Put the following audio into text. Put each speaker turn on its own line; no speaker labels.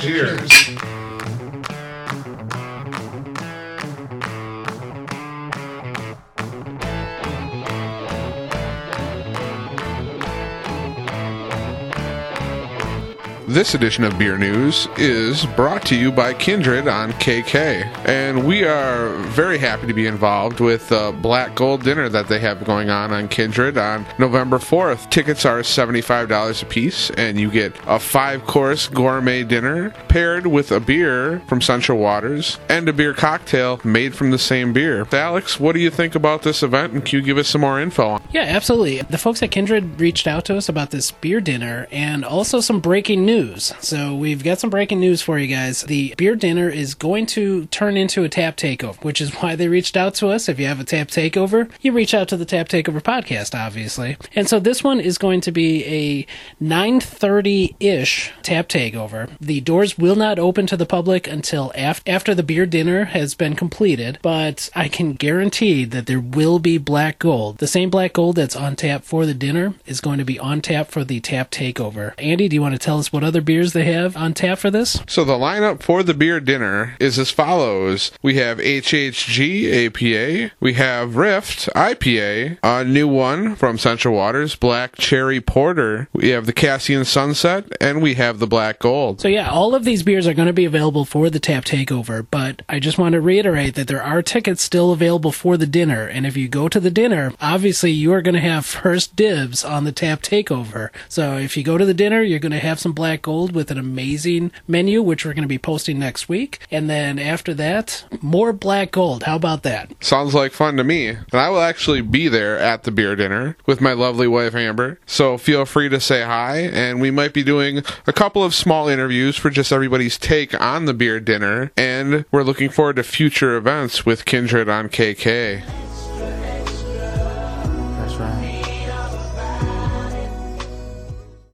Cheers. Cheers. This edition of Beer News is brought to you by Kindred on KK. And we are very happy to be involved with the Black Gold dinner that they have going on on Kindred on November 4th. Tickets are $75 a piece, and you get a five course gourmet dinner paired with a beer from Central Waters and a beer cocktail made from the same beer. Alex, what do you think about this event? And can you give us some more info
Yeah, absolutely. The folks at Kindred reached out to us about this beer dinner and also some breaking news. So we've got some breaking news for you guys. The beer dinner is going to turn into a tap takeover, which is why they reached out to us. If you have a tap takeover, you reach out to the Tap Takeover podcast, obviously. And so this one is going to be a 9:30-ish tap takeover. The doors will not open to the public until af- after the beer dinner has been completed, but I can guarantee that there will be black gold. The same black gold that's on tap for the dinner is going to be on tap for the tap takeover. Andy, do you want to tell us what other beers they have on tap for this?
So the lineup for the beer dinner is as follows: we have HHG APA, we have Rift IPA, a new one from Central Waters, Black Cherry Porter, we have the Cassian Sunset, and we have the Black Gold.
So yeah, all of these beers are going to be available for the tap takeover, but I just want to reiterate that there are tickets still available for the dinner, and if you go to the dinner, obviously you are going to have first dibs on the tap takeover. So if you go to the dinner, you're going to have some black gold with an amazing menu, which we're going to be posting next week, and then after that, more black gold. How about that?
Sounds like fun to me. And I will actually be there at the beer dinner with my lovely wife Amber. So feel free to say hi, and we might be doing a couple of small interviews for just everybody's take on the beer dinner. And we're looking forward to future events with Kindred on KK.
That's right.